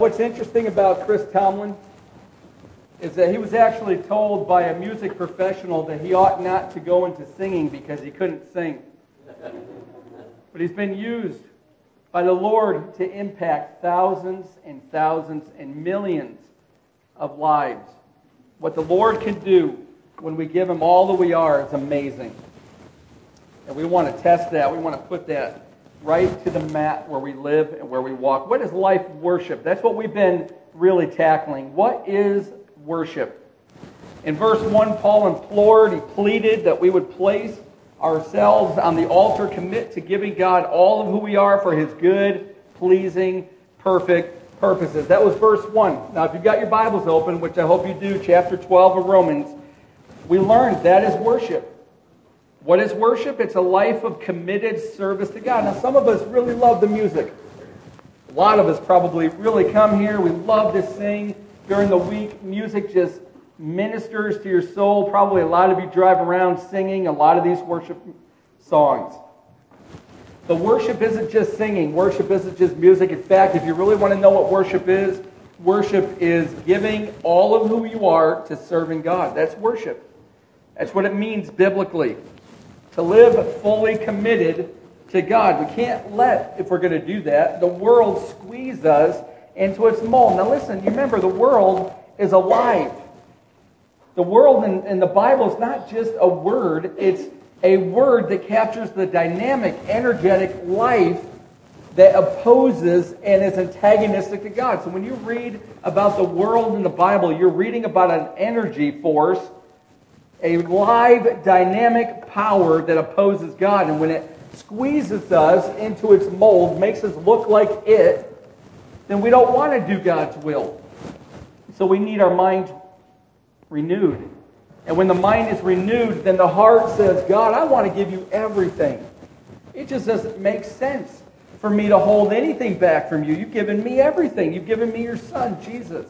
What's interesting about Chris Tomlin is that he was actually told by a music professional that he ought not to go into singing because he couldn't sing. But he's been used by the Lord to impact thousands and thousands and millions of lives. What the Lord can do when we give him all that we are is amazing. And we want to test that. We want to put that right to the mat where we live and where we walk. What is life worship? That's what we've been really tackling. What is worship? In verse 1, Paul implored, he pleaded that we would place ourselves on the altar, commit to giving God all of who we are for his good, pleasing, perfect purposes. That was verse 1. Now, if you've got your Bibles open, which I hope you do, chapter 12 of Romans, we learned that is worship. What is worship? It's a life of committed service to God. Now, some of us really love the music. A lot of us probably really come here. We love to sing during the week. Music just ministers to your soul. Probably a lot of you drive around singing a lot of these worship songs. But worship isn't just singing, worship isn't just music. In fact, if you really want to know what worship is, worship is giving all of who you are to serving God. That's worship. That's what it means biblically to live fully committed to God. We can't let, if we're going to do that, the world squeeze us into its mold. Now, listen, you remember the world is alive. The world in, in the Bible is not just a word, it's a word that captures the dynamic, energetic life that opposes and is antagonistic to God. So when you read about the world in the Bible, you're reading about an energy force a live, dynamic power that opposes God. And when it squeezes us into its mold, makes us look like it, then we don't want to do God's will. So we need our mind renewed. And when the mind is renewed, then the heart says, God, I want to give you everything. It just doesn't make sense for me to hold anything back from you. You've given me everything. You've given me your son, Jesus,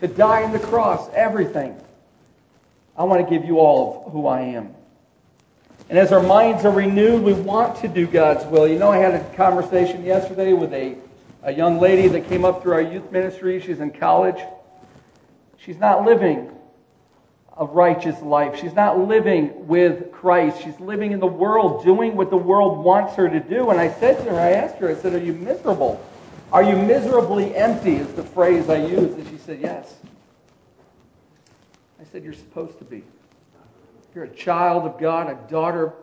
to die on the cross, everything. I want to give you all of who I am. And as our minds are renewed, we want to do God's will. You know, I had a conversation yesterday with a, a young lady that came up through our youth ministry. She's in college. She's not living a righteous life. She's not living with Christ. She's living in the world, doing what the world wants her to do. And I said to her, I asked her, I said, Are you miserable? Are you miserably empty? Is the phrase I used. And she said, Yes. You're supposed to be. You're a child of God, a daughter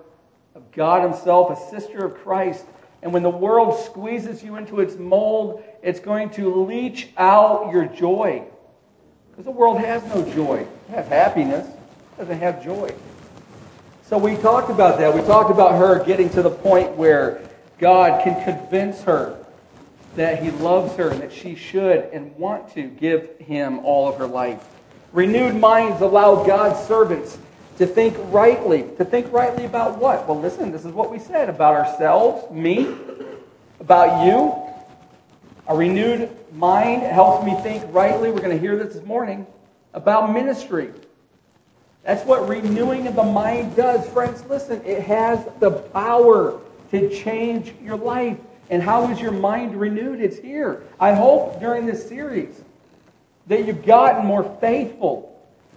of God Himself, a sister of Christ. And when the world squeezes you into its mold, it's going to leach out your joy. Because the world has no joy. It has happiness, it doesn't have joy. So we talked about that. We talked about her getting to the point where God can convince her that He loves her and that she should and want to give Him all of her life. Renewed minds allow God's servants to think rightly. To think rightly about what? Well, listen, this is what we said about ourselves, me, about you. A renewed mind helps me think rightly. We're going to hear this this morning about ministry. That's what renewing of the mind does. Friends, listen, it has the power to change your life. And how is your mind renewed? It's here. I hope during this series that you've gotten more faithful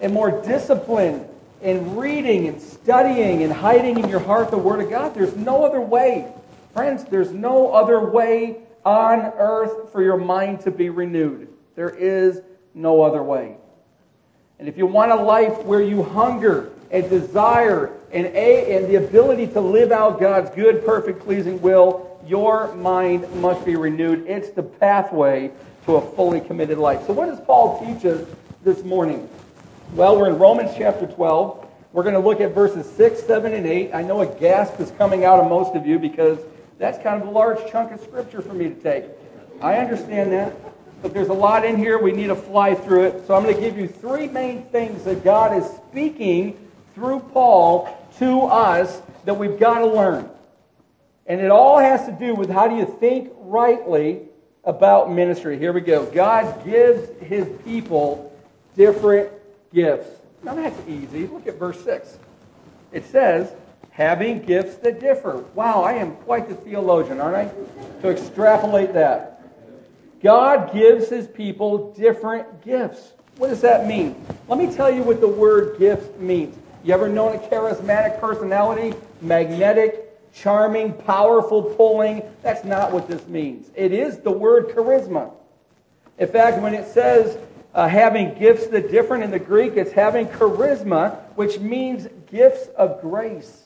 and more disciplined in reading and studying and hiding in your heart the Word of God. There's no other way. Friends, there's no other way on earth for your mind to be renewed. There is no other way. And if you want a life where you hunger and desire and, a, and the ability to live out God's good, perfect, pleasing will, your mind must be renewed. It's the pathway to a fully committed life. So, what does Paul teach us this morning? Well, we're in Romans chapter 12. We're going to look at verses 6, 7, and 8. I know a gasp is coming out of most of you because that's kind of a large chunk of scripture for me to take. I understand that, but there's a lot in here. We need to fly through it. So, I'm going to give you three main things that God is speaking through Paul to us that we've got to learn. And it all has to do with how do you think rightly about ministry. Here we go. God gives his people different gifts. Now that's easy. Look at verse 6. It says, having gifts that differ. Wow, I am quite the theologian, aren't I? To extrapolate that. God gives his people different gifts. What does that mean? Let me tell you what the word gift means. You ever known a charismatic personality? Magnetic, charming, powerful, pulling? That's not what this means. It is the word charisma. In fact, when it says uh, having gifts that different in the Greek, it's having charisma, which means gifts of grace.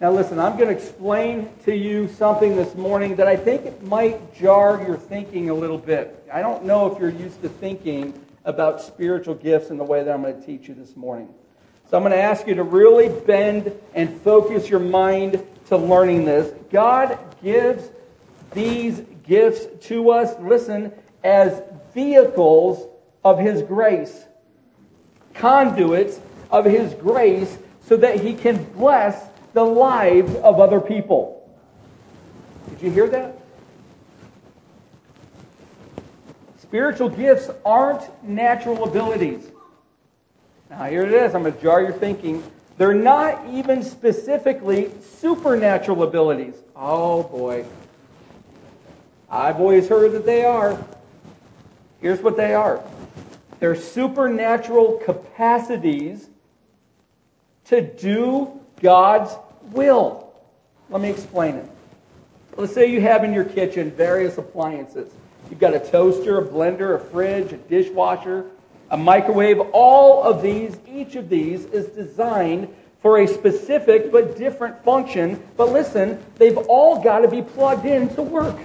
Now, listen, I'm going to explain to you something this morning that I think it might jar your thinking a little bit. I don't know if you're used to thinking about spiritual gifts in the way that I'm going to teach you this morning. So I'm going to ask you to really bend and focus your mind to learning this. God gives these gifts to us, listen, as vehicles of His grace, conduits of His grace, so that He can bless the lives of other people. Did you hear that? Spiritual gifts aren't natural abilities. Now, here it is. I'm going to jar your thinking. They're not even specifically supernatural abilities. Oh, boy. I've always heard that they are. Here's what they are they're supernatural capacities to do God's will. Let me explain it. Let's say you have in your kitchen various appliances. You've got a toaster, a blender, a fridge, a dishwasher, a microwave. All of these, each of these is designed for a specific but different function. But listen, they've all got to be plugged in to work.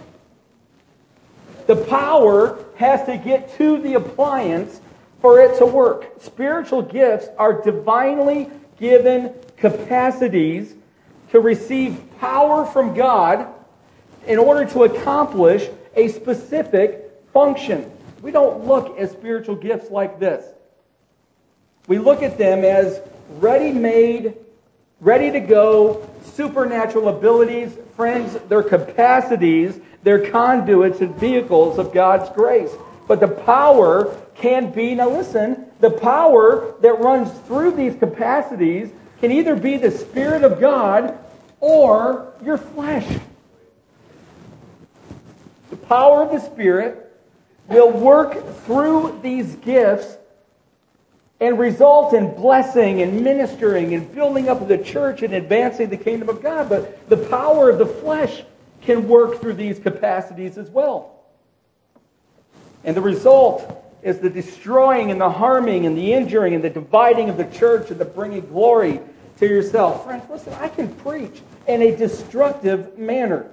The power has to get to the appliance for it to work. Spiritual gifts are divinely given capacities to receive power from God in order to accomplish a specific function. We don't look at spiritual gifts like this. We look at them as ready made, ready to go, supernatural abilities. Friends, their capacities, their conduits and vehicles of God's grace. But the power can be, now listen, the power that runs through these capacities can either be the Spirit of God or your flesh. The power of the Spirit will work through these gifts and result in blessing and ministering and building up the church and advancing the kingdom of God. But the power of the flesh can work through these capacities as well. And the result is the destroying and the harming and the injuring and the dividing of the church and the bringing glory to yourself. Friends, listen, I can preach in a destructive manner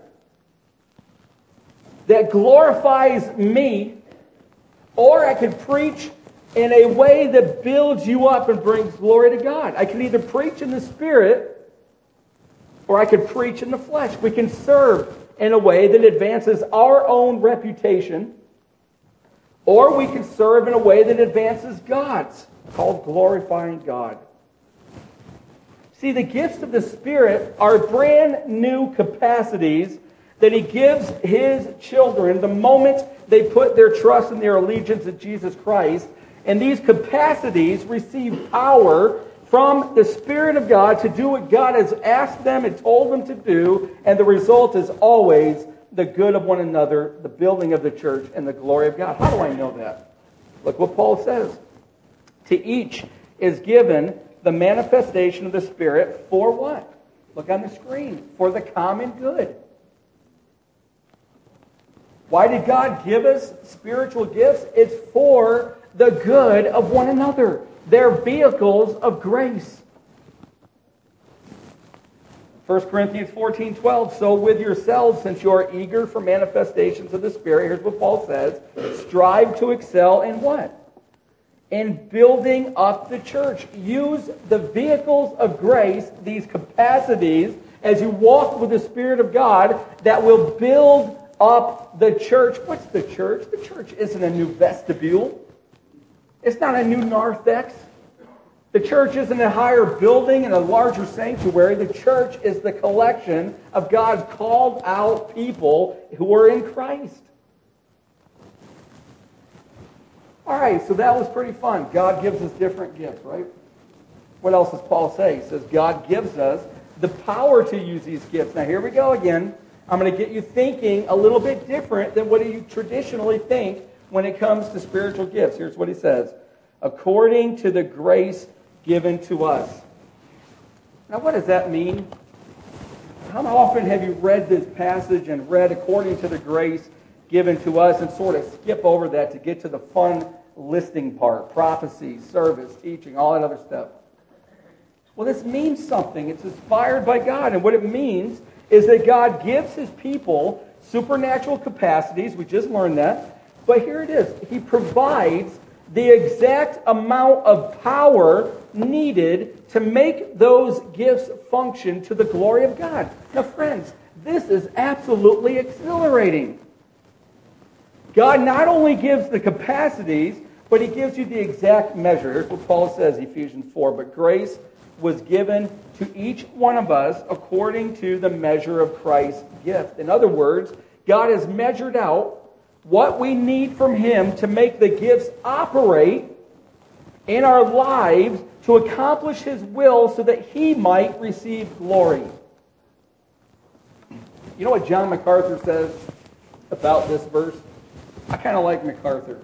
that glorifies me, or I can preach in a way that builds you up and brings glory to God. I can either preach in the Spirit or I can preach in the flesh. We can serve in a way that advances our own reputation, or we can serve in a way that advances God's, called glorifying God. See, the gifts of the Spirit are brand new capacities that He gives His children the moment they put their trust and their allegiance in Jesus Christ. And these capacities receive power from the Spirit of God to do what God has asked them and told them to do. And the result is always the good of one another, the building of the church, and the glory of God. How do I know that? Look what Paul says. To each is given the manifestation of the Spirit for what? Look on the screen. For the common good. Why did God give us spiritual gifts? It's for the good of one another. They're vehicles of grace. 1 Corinthians 14, 12. So with yourselves, since you are eager for manifestations of the Spirit, here's what Paul says. Strive to excel in what? in building up the church. Use the vehicles of grace, these capacities, as you walk with the Spirit of God that will build up the church. What's the church? The church isn't a new vestibule. It's not a new narthex. The church isn't a higher building and a larger sanctuary. The church is the collection of God's called out people who are in Christ. All right, so that was pretty fun. God gives us different gifts, right? What else does Paul say? He says God gives us the power to use these gifts. Now, here we go again. I'm going to get you thinking a little bit different than what you traditionally think when it comes to spiritual gifts. Here's what he says according to the grace given to us. Now, what does that mean? How often have you read this passage and read according to the grace given to us and sort of skip over that to get to the fun listing part prophecy, service, teaching, all that other stuff? Well, this means something. It's inspired by God. And what it means is that God gives his people supernatural capacities. We just learned that. But here it is He provides the exact amount of power needed to make those gifts function to the glory of God. Now, friends, this is absolutely exhilarating. God not only gives the capacities, but he gives you the exact measure. Here's what Paul says, Ephesians 4. But grace was given to each one of us according to the measure of Christ's gift. In other words, God has measured out what we need from him to make the gifts operate in our lives to accomplish his will so that he might receive glory. You know what John MacArthur says about this verse? I kind of like MacArthur.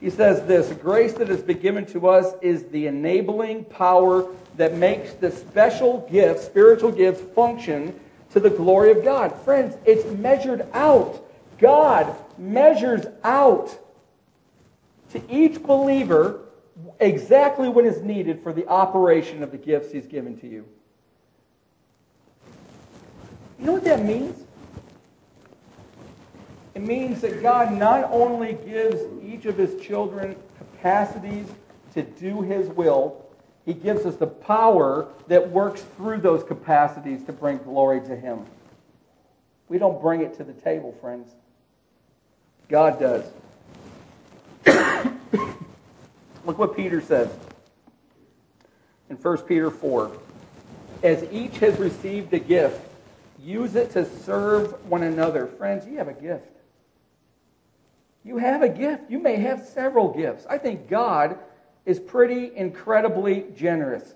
He says this grace that has been given to us is the enabling power that makes the special gifts, spiritual gifts, function to the glory of God. Friends, it's measured out. God measures out to each believer exactly what is needed for the operation of the gifts he's given to you. You know what that means? It means that God not only gives each of his children capacities to do his will, he gives us the power that works through those capacities to bring glory to him. We don't bring it to the table, friends. God does. Look what Peter says in 1 Peter 4. As each has received a gift, use it to serve one another. Friends, you have a gift. You have a gift. You may have several gifts. I think God is pretty incredibly generous.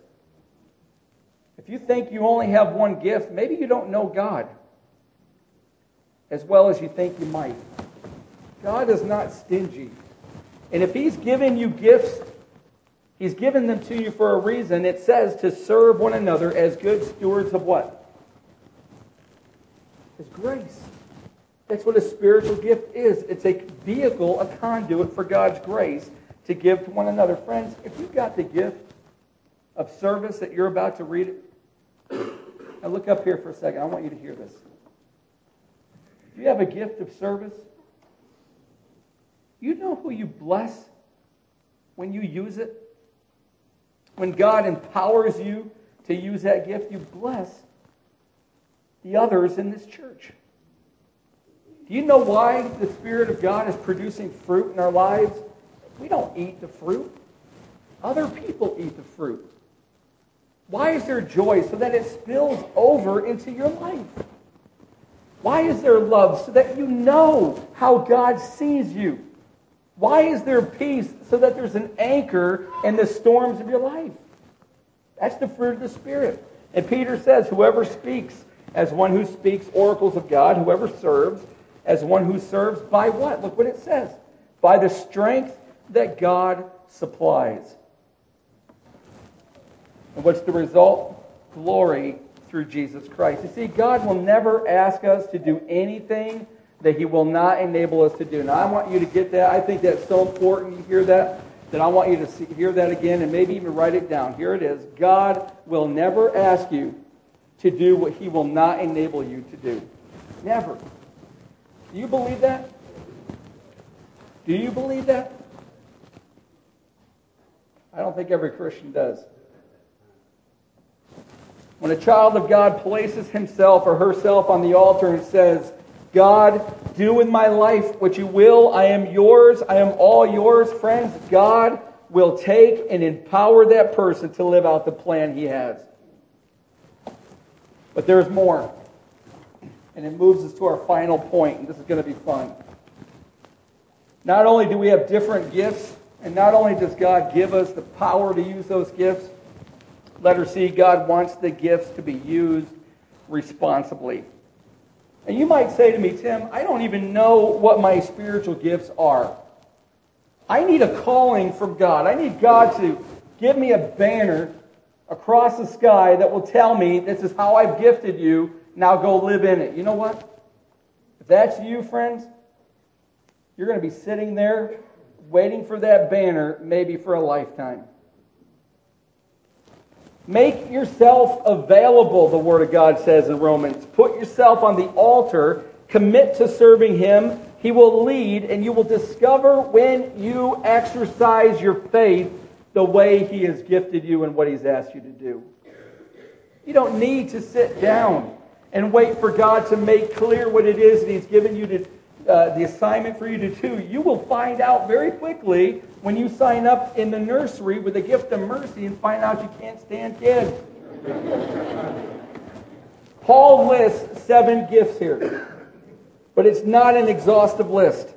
If you think you only have one gift, maybe you don't know God as well as you think you might. God is not stingy. And if He's given you gifts, He's given them to you for a reason. It says to serve one another as good stewards of what? His grace. That's what a spiritual gift is. It's a vehicle, a conduit for God's grace to give to one another. Friends, if you've got the gift of service that you're about to read, now look up here for a second. I want you to hear this. If you have a gift of service, you know who you bless when you use it? When God empowers you to use that gift, you bless the others in this church. Do you know why the Spirit of God is producing fruit in our lives? We don't eat the fruit. Other people eat the fruit. Why is there joy? So that it spills over into your life. Why is there love? So that you know how God sees you. Why is there peace? So that there's an anchor in the storms of your life. That's the fruit of the Spirit. And Peter says, whoever speaks as one who speaks oracles of God, whoever serves as one who serves by what? Look what it says. By the strength that God supplies. And what's the result? Glory through Jesus Christ. You see, God will never ask us to do anything that he will not enable us to do. Now, I want you to get that. I think that's so important. You hear that? That I want you to see, hear that again and maybe even write it down. Here it is. God will never ask you to do what he will not enable you to do. Never. Do you believe that? Do you believe that? I don't think every Christian does. When a child of God places himself or herself on the altar and says, God, do in my life what you will. I am yours. I am all yours. Friends, God will take and empower that person to live out the plan he has. But there's more. And it moves us to our final point, and this is going to be fun. Not only do we have different gifts, and not only does God give us the power to use those gifts, letter C, God wants the gifts to be used responsibly. And you might say to me, Tim, I don't even know what my spiritual gifts are. I need a calling from God. I need God to give me a banner across the sky that will tell me this is how I've gifted you. Now go live in it. You know what? If that's you, friends, you're going to be sitting there waiting for that banner maybe for a lifetime. Make yourself available, the Word of God says in Romans. Put yourself on the altar, commit to serving Him. He will lead, and you will discover when you exercise your faith the way He has gifted you and what He's asked you to do. You don't need to sit down and wait for God to make clear what it is that He's given you to uh, the assignment for you to do, you will find out very quickly when you sign up in the nursery with a gift of mercy and find out you can't stand kids. Paul lists seven gifts here, but it's not an exhaustive list.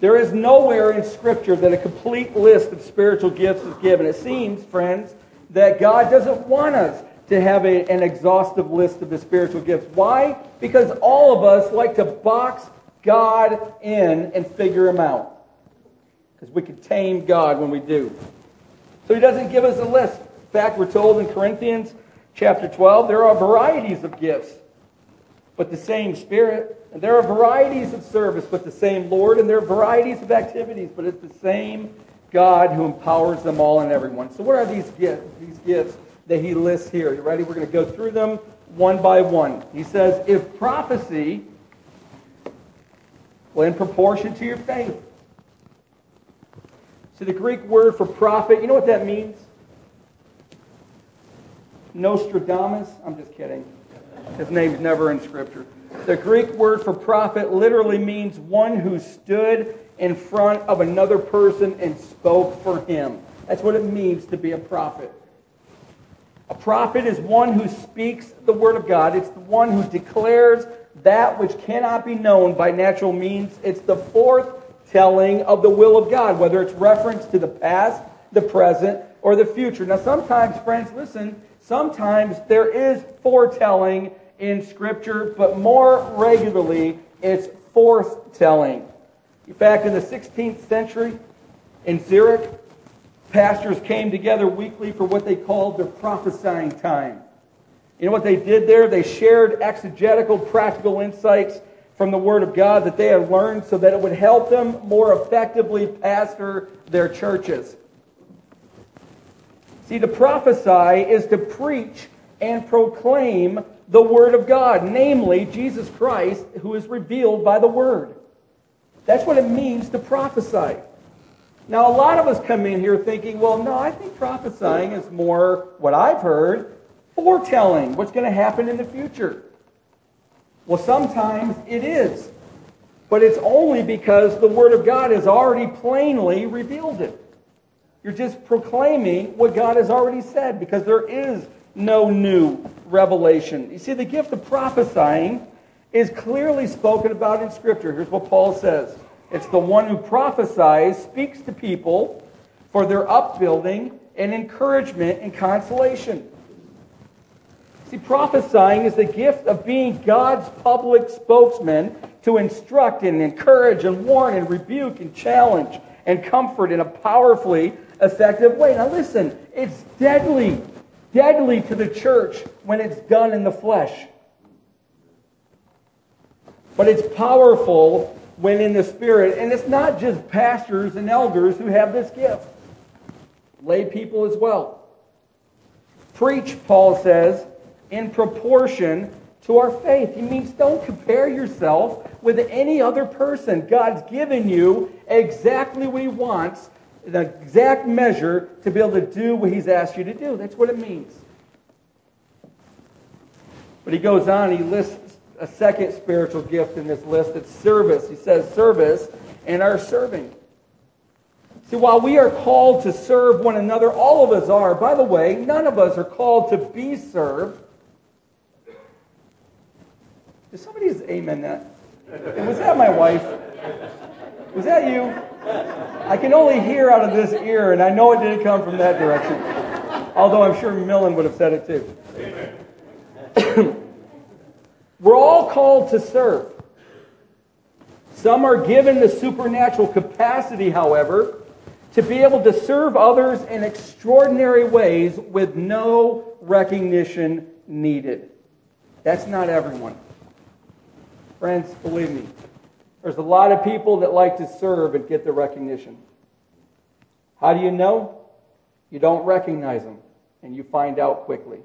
There is nowhere in Scripture that a complete list of spiritual gifts is given. It seems, friends, that God doesn't want us to have a, an exhaustive list of the spiritual gifts. Why? Because all of us like to box God in and figure him out. Because we can tame God when we do. So he doesn't give us a list. In fact, we're told in Corinthians chapter 12 there are varieties of gifts, but the same Spirit. And there are varieties of service, but the same Lord. And there are varieties of activities, but it's the same God who empowers them all and everyone. So, what are these gifts, these gifts that he lists here? You ready? We're going to go through them one by one. He says, if prophecy well, in proportion to your faith. So the Greek word for prophet, you know what that means? Nostradamus? I'm just kidding. His name's never in Scripture. The Greek word for prophet literally means one who stood in front of another person and spoke for him. That's what it means to be a prophet. A prophet is one who speaks the word of God. It's the one who declares that which cannot be known by natural means. It's the foretelling of the will of God, whether it's reference to the past, the present, or the future. Now, sometimes, friends, listen, sometimes there is foretelling in Scripture, but more regularly, it's forthtelling. In fact, in the 16th century, in Zurich, pastors came together weekly for what they called their prophesying time. You know what they did there? They shared exegetical, practical insights from the Word of God that they had learned so that it would help them more effectively pastor their churches. See, to prophesy is to preach and proclaim the Word of God, namely Jesus Christ, who is revealed by the Word. That's what it means to prophesy. Now, a lot of us come in here thinking, well, no, I think prophesying is more what I've heard foretelling what's going to happen in the future. Well, sometimes it is. But it's only because the Word of God has already plainly revealed it. You're just proclaiming what God has already said because there is no new revelation. You see, the gift of prophesying is clearly spoken about in Scripture. Here's what Paul says it's the one who prophesies, speaks to people for their upbuilding and encouragement and consolation. See, prophesying is the gift of being God's public spokesman to instruct and encourage and warn and rebuke and challenge and comfort in a powerfully effective way. Now, listen, it's deadly, deadly to the church when it's done in the flesh. But it's powerful when in the spirit. And it's not just pastors and elders who have this gift, lay people as well. Preach, Paul says, in proportion to our faith. He means don't compare yourself with any other person. God's given you exactly what He wants, the exact measure to be able to do what He's asked you to do. That's what it means. But he goes on, he lists a second spiritual gift in this list. It's service. He says service and our serving. See, while we are called to serve one another, all of us are. By the way, none of us are called to be served. Did somebody just amen that? Was that my wife? Was that you? I can only hear out of this ear, and I know it didn't come from that direction. Although I'm sure Millen would have said it too. We're all called to serve. Some are given the supernatural capacity, however, to be able to serve others in extraordinary ways with no recognition needed. That's not everyone. Friends, believe me, there's a lot of people that like to serve and get the recognition. How do you know? You don't recognize them, and you find out quickly.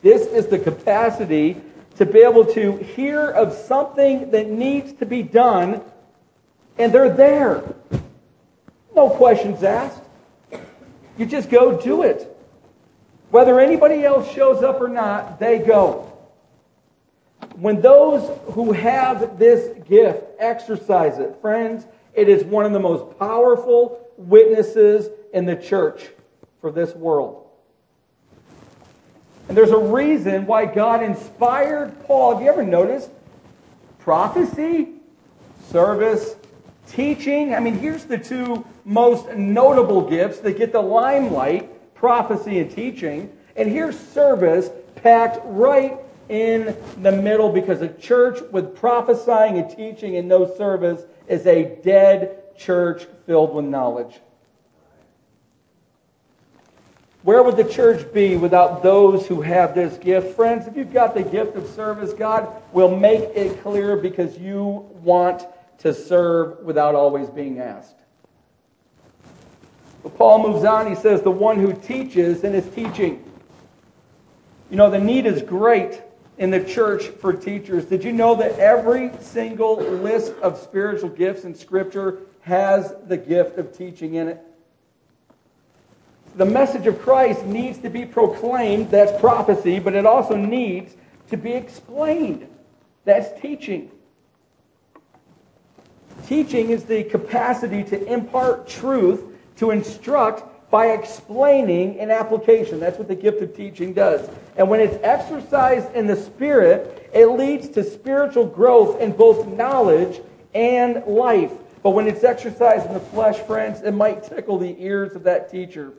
This is the capacity to be able to hear of something that needs to be done, and they're there. No questions asked. You just go do it. Whether anybody else shows up or not, they go. When those who have this gift exercise it, friends, it is one of the most powerful witnesses in the church for this world. And there's a reason why God inspired Paul. Have you ever noticed? Prophecy, service, teaching. I mean, here's the two most notable gifts that get the limelight prophecy and teaching. And here's service packed right in the middle because a church with prophesying and teaching and no service is a dead church filled with knowledge. Where would the church be without those who have this gift? Friends, if you've got the gift of service, God will make it clear because you want to serve without always being asked. But Paul moves on. He says, the one who teaches and is teaching. You know, the need is great in the church for teachers. Did you know that every single list of spiritual gifts in Scripture has the gift of teaching in it? The message of Christ needs to be proclaimed. That's prophecy, but it also needs to be explained. That's teaching. Teaching is the capacity to impart truth, to instruct by explaining in application. That's what the gift of teaching does. And when it's exercised in the Spirit, it leads to spiritual growth in both knowledge and life. But when it's exercised in the flesh, friends, it might tickle the ears of that teacher.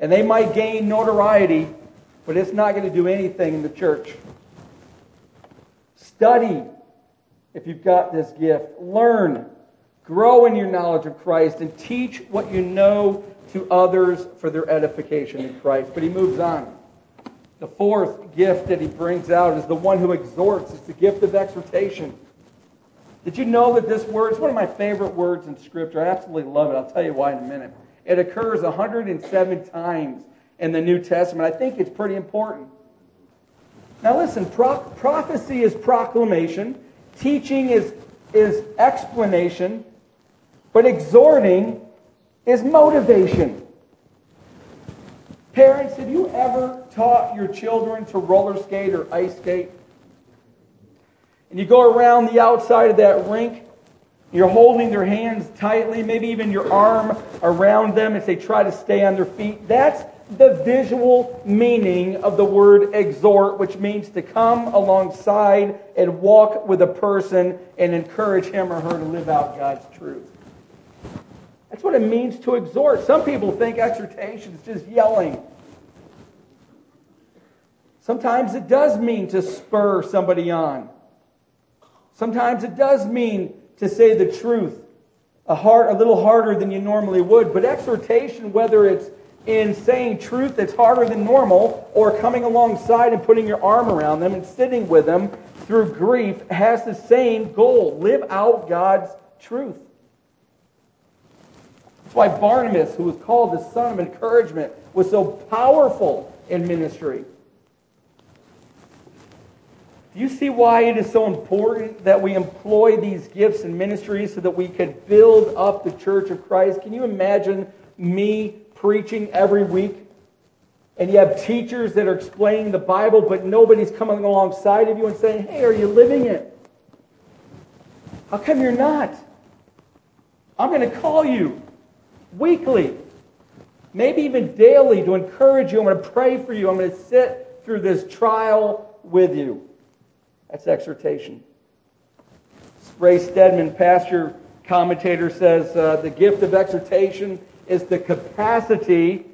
And they might gain notoriety, but it's not going to do anything in the church. Study if you've got this gift. Learn. Grow in your knowledge of Christ and teach what you know to others for their edification in Christ. But he moves on. The fourth gift that he brings out is the one who exhorts. It's the gift of exhortation. Did you know that this word is one of my favorite words in Scripture? I absolutely love it. I'll tell you why in a minute. It occurs 107 times in the New Testament. I think it's pretty important. Now, listen pro- prophecy is proclamation, teaching is, is explanation, but exhorting is motivation. Parents, have you ever taught your children to roller skate or ice skate? And you go around the outside of that rink you're holding their hands tightly, maybe even your arm around them as they try to stay on their feet. That's the visual meaning of the word exhort, which means to come alongside and walk with a person and encourage him or her to live out God's truth. That's what it means to exhort. Some people think exhortation is just yelling. Sometimes it does mean to spur somebody on. Sometimes it does mean to say the truth a, hard, a little harder than you normally would. But exhortation, whether it's in saying truth that's harder than normal or coming alongside and putting your arm around them and sitting with them through grief, has the same goal live out God's truth. That's why Barnabas, who was called the son of encouragement, was so powerful in ministry. Do you see why it is so important that we employ these gifts and ministries so that we can build up the church of Christ? Can you imagine me preaching every week and you have teachers that are explaining the Bible, but nobody's coming alongside of you and saying, Hey, are you living it? How come you're not? I'm going to call you weekly, maybe even daily to encourage you. I'm going to pray for you. I'm going to sit through this trial with you. That's exhortation. Ray Stedman, pastor commentator, says uh, the gift of exhortation is the capacity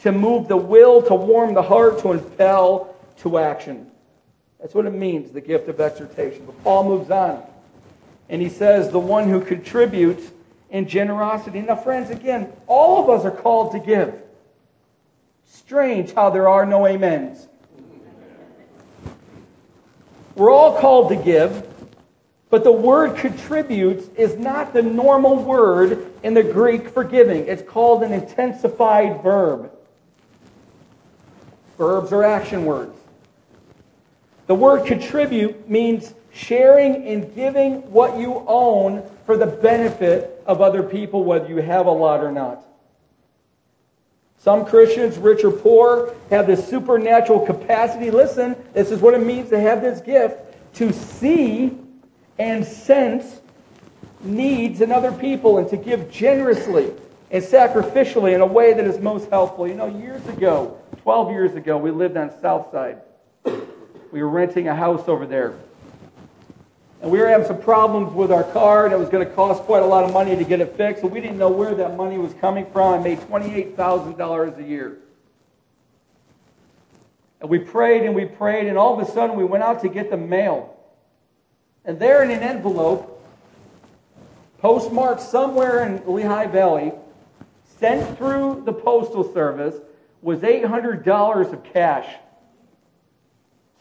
to move the will, to warm the heart, to impel to action. That's what it means, the gift of exhortation. But Paul moves on. And he says, the one who contributes in generosity. Now, friends, again, all of us are called to give. Strange how there are no amens. We're all called to give, but the word contributes is not the normal word in the Greek for giving. It's called an intensified verb. Verbs are action words. The word contribute means sharing and giving what you own for the benefit of other people, whether you have a lot or not. Some Christians, rich or poor, have this supernatural capacity. Listen, this is what it means to have this gift to see and sense needs in other people and to give generously and sacrificially in a way that is most helpful. You know, years ago, 12 years ago, we lived on South Side. We were renting a house over there. And we were having some problems with our car, and it was going to cost quite a lot of money to get it fixed. And we didn't know where that money was coming from. I made $28,000 a year. And we prayed and we prayed, and all of a sudden we went out to get the mail. And there in an envelope, postmarked somewhere in Lehigh Valley, sent through the Postal Service, was $800 of cash.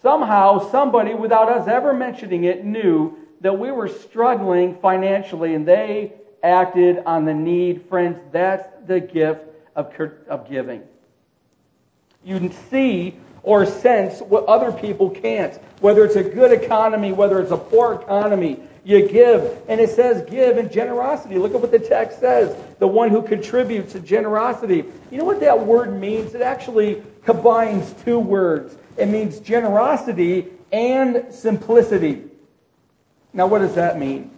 Somehow, somebody, without us ever mentioning it, knew that we were struggling financially and they acted on the need. Friends, that's the gift of, of giving. You see or sense what other people can't. Whether it's a good economy, whether it's a poor economy, you give. And it says give in generosity. Look at what the text says. The one who contributes to generosity. You know what that word means? It actually combines two words. It means generosity and simplicity. Now, what does that mean?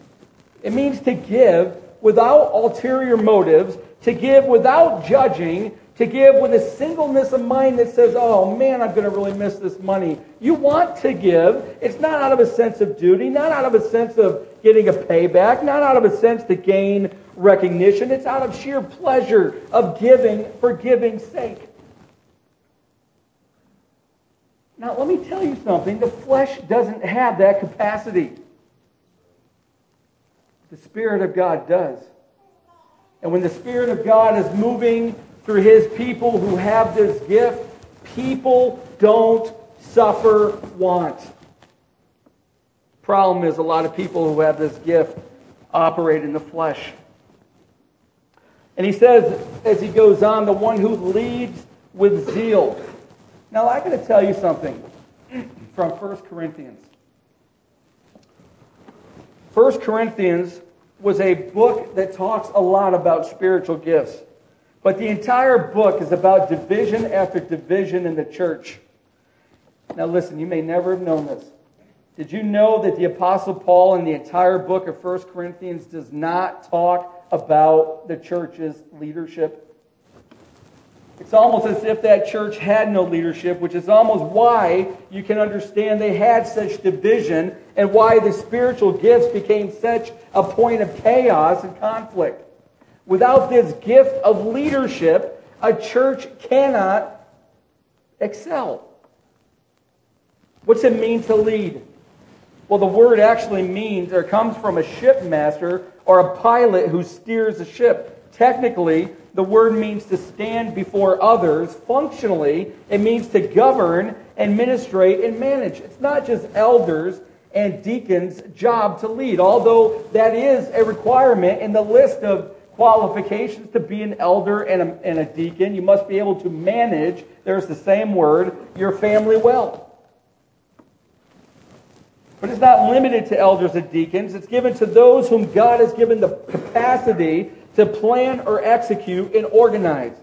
It means to give without ulterior motives, to give without judging, to give with a singleness of mind that says, oh man, I'm going to really miss this money. You want to give. It's not out of a sense of duty, not out of a sense of getting a payback, not out of a sense to gain recognition. It's out of sheer pleasure of giving for giving's sake. Now, let me tell you something. The flesh doesn't have that capacity. The Spirit of God does. And when the Spirit of God is moving through His people who have this gift, people don't suffer want. Problem is, a lot of people who have this gift operate in the flesh. And he says, as he goes on, the one who leads with zeal. Now, I got to tell you something from 1 Corinthians. 1 Corinthians was a book that talks a lot about spiritual gifts. But the entire book is about division after division in the church. Now, listen, you may never have known this. Did you know that the Apostle Paul in the entire book of 1 Corinthians does not talk about the church's leadership? It's almost as if that church had no leadership, which is almost why you can understand they had such division and why the spiritual gifts became such a point of chaos and conflict. Without this gift of leadership, a church cannot excel. What's it mean to lead? Well, the word actually means, or comes from a shipmaster or a pilot who steers a ship. Technically, the word means to stand before others. Functionally, it means to govern, administrate, and manage. It's not just elders and deacons' job to lead, although that is a requirement in the list of qualifications to be an elder and a, and a deacon. You must be able to manage, there's the same word, your family well. But it's not limited to elders and deacons. It's given to those whom God has given the capacity to plan or execute and organize.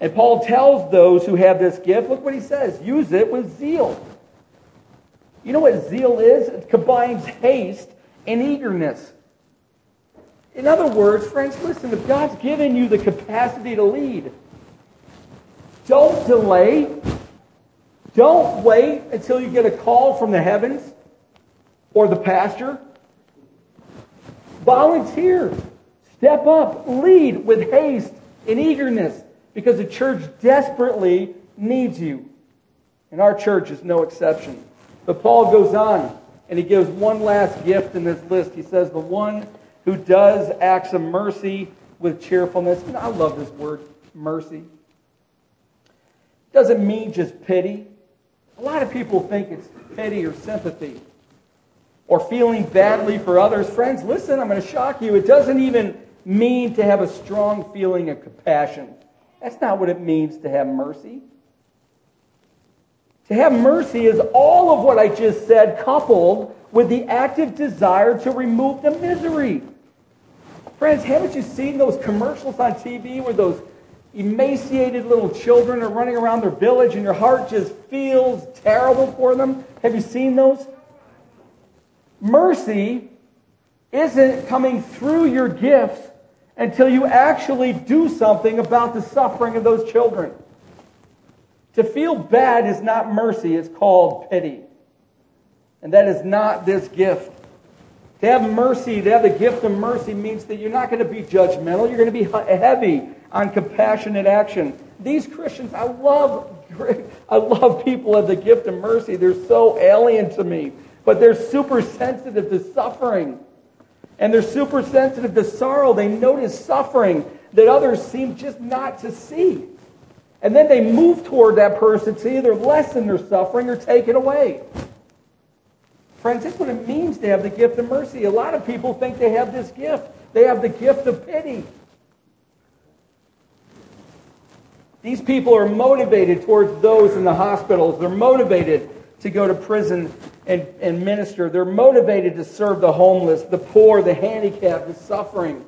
And Paul tells those who have this gift, look what he says use it with zeal. You know what zeal is? It combines haste and eagerness. In other words, friends, listen, if God's given you the capacity to lead, don't delay. Don't wait until you get a call from the heavens or the pastor. Volunteer. Step up, lead with haste and eagerness because the church desperately needs you. And our church is no exception. But Paul goes on and he gives one last gift in this list. He says, The one who does acts of mercy with cheerfulness. And I love this word, mercy. Doesn't mean just pity. A lot of people think it's pity or sympathy or feeling badly for others. Friends, listen, I'm going to shock you. It doesn't even mean to have a strong feeling of compassion. That's not what it means to have mercy. To have mercy is all of what I just said, coupled with the active desire to remove the misery. Friends, haven't you seen those commercials on TV where those emaciated little children are running around their village and your heart just feels terrible for them? Have you seen those? Mercy isn't coming through your gifts until you actually do something about the suffering of those children. To feel bad is not mercy, it's called pity. And that is not this gift. To have mercy, to have the gift of mercy means that you're not going to be judgmental. You're going to be heavy on compassionate action. These Christians, I love, I love people of the gift of mercy. They're so alien to me, but they're super sensitive to suffering. And they're super sensitive to sorrow. They notice suffering that others seem just not to see. And then they move toward that person to either lessen their suffering or take it away. Friends, that's what it means to have the gift of mercy. A lot of people think they have this gift. They have the gift of pity. These people are motivated towards those in the hospitals. They're motivated to go to prison and, and minister. They're motivated to serve the homeless, the poor, the handicapped, the suffering,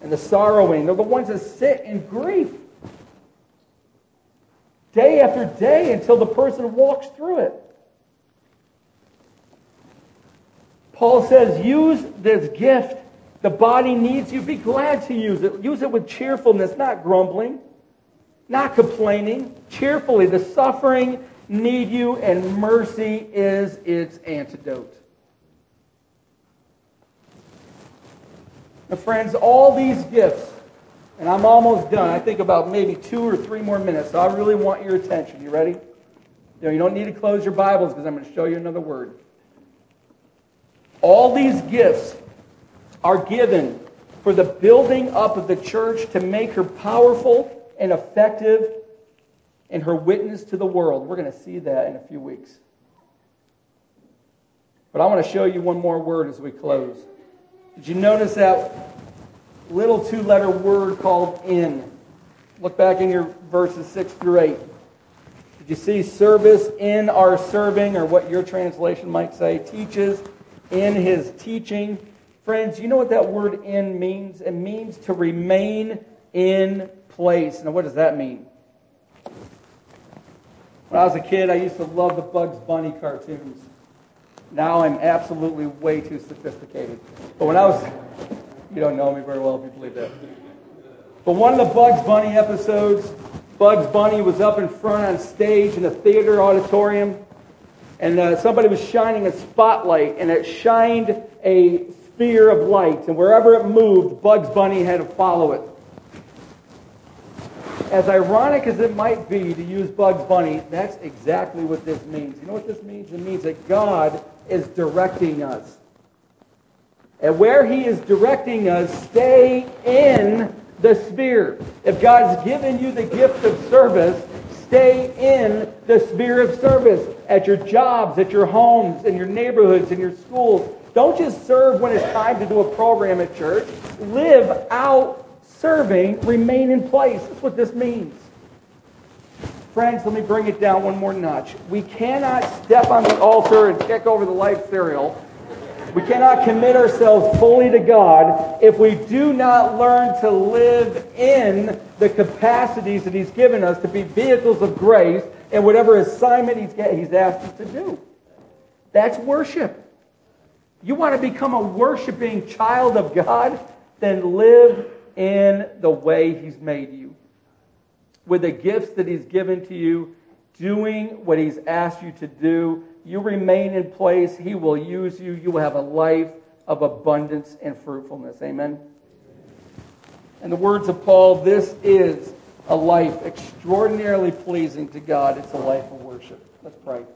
and the sorrowing. They're the ones that sit in grief day after day until the person walks through it. Paul says, use this gift. The body needs you. Be glad to use it. Use it with cheerfulness, not grumbling, not complaining. Cheerfully. The suffering need you, and mercy is its antidote. Now, friends, all these gifts, and I'm almost done. I think about maybe two or three more minutes, so I really want your attention. You ready? You, know, you don't need to close your Bibles because I'm going to show you another word. All these gifts are given for the building up of the church to make her powerful and effective in her witness to the world. We're going to see that in a few weeks. But I want to show you one more word as we close. Did you notice that little two letter word called in? Look back in your verses 6 through 8. Did you see service in our serving, or what your translation might say, teaches in his teaching? Friends, you know what that word in means? It means to remain in place. Now, what does that mean? When I was a kid, I used to love the Bugs Bunny cartoons. Now I'm absolutely way too sophisticated. But when I was, you don't know me very well if you believe that. But one of the Bugs Bunny episodes, Bugs Bunny was up in front on stage in a theater auditorium, and uh, somebody was shining a spotlight, and it shined a sphere of light. And wherever it moved, Bugs Bunny had to follow it as ironic as it might be to use Bugs Bunny, that's exactly what this means. You know what this means? It means that God is directing us. And where He is directing us, stay in the sphere. If God's given you the gift of service, stay in the sphere of service at your jobs, at your homes, in your neighborhoods, in your schools. Don't just serve when it's time to do a program at church. Live out serving, remain in place. That's what this means. Friends, let me bring it down one more notch. We cannot step on the altar and kick over the life cereal. We cannot commit ourselves fully to God if we do not learn to live in the capacities that He's given us to be vehicles of grace and whatever assignment He's, he's asked us to do. That's worship. You want to become a worshiping child of God? Then live in the way He's made you. With the gifts that He's given to you, doing what He's asked you to do, you remain in place. He will use you. You will have a life of abundance and fruitfulness. Amen. In the words of Paul, this is a life extraordinarily pleasing to God. It's a life of worship. Let's pray.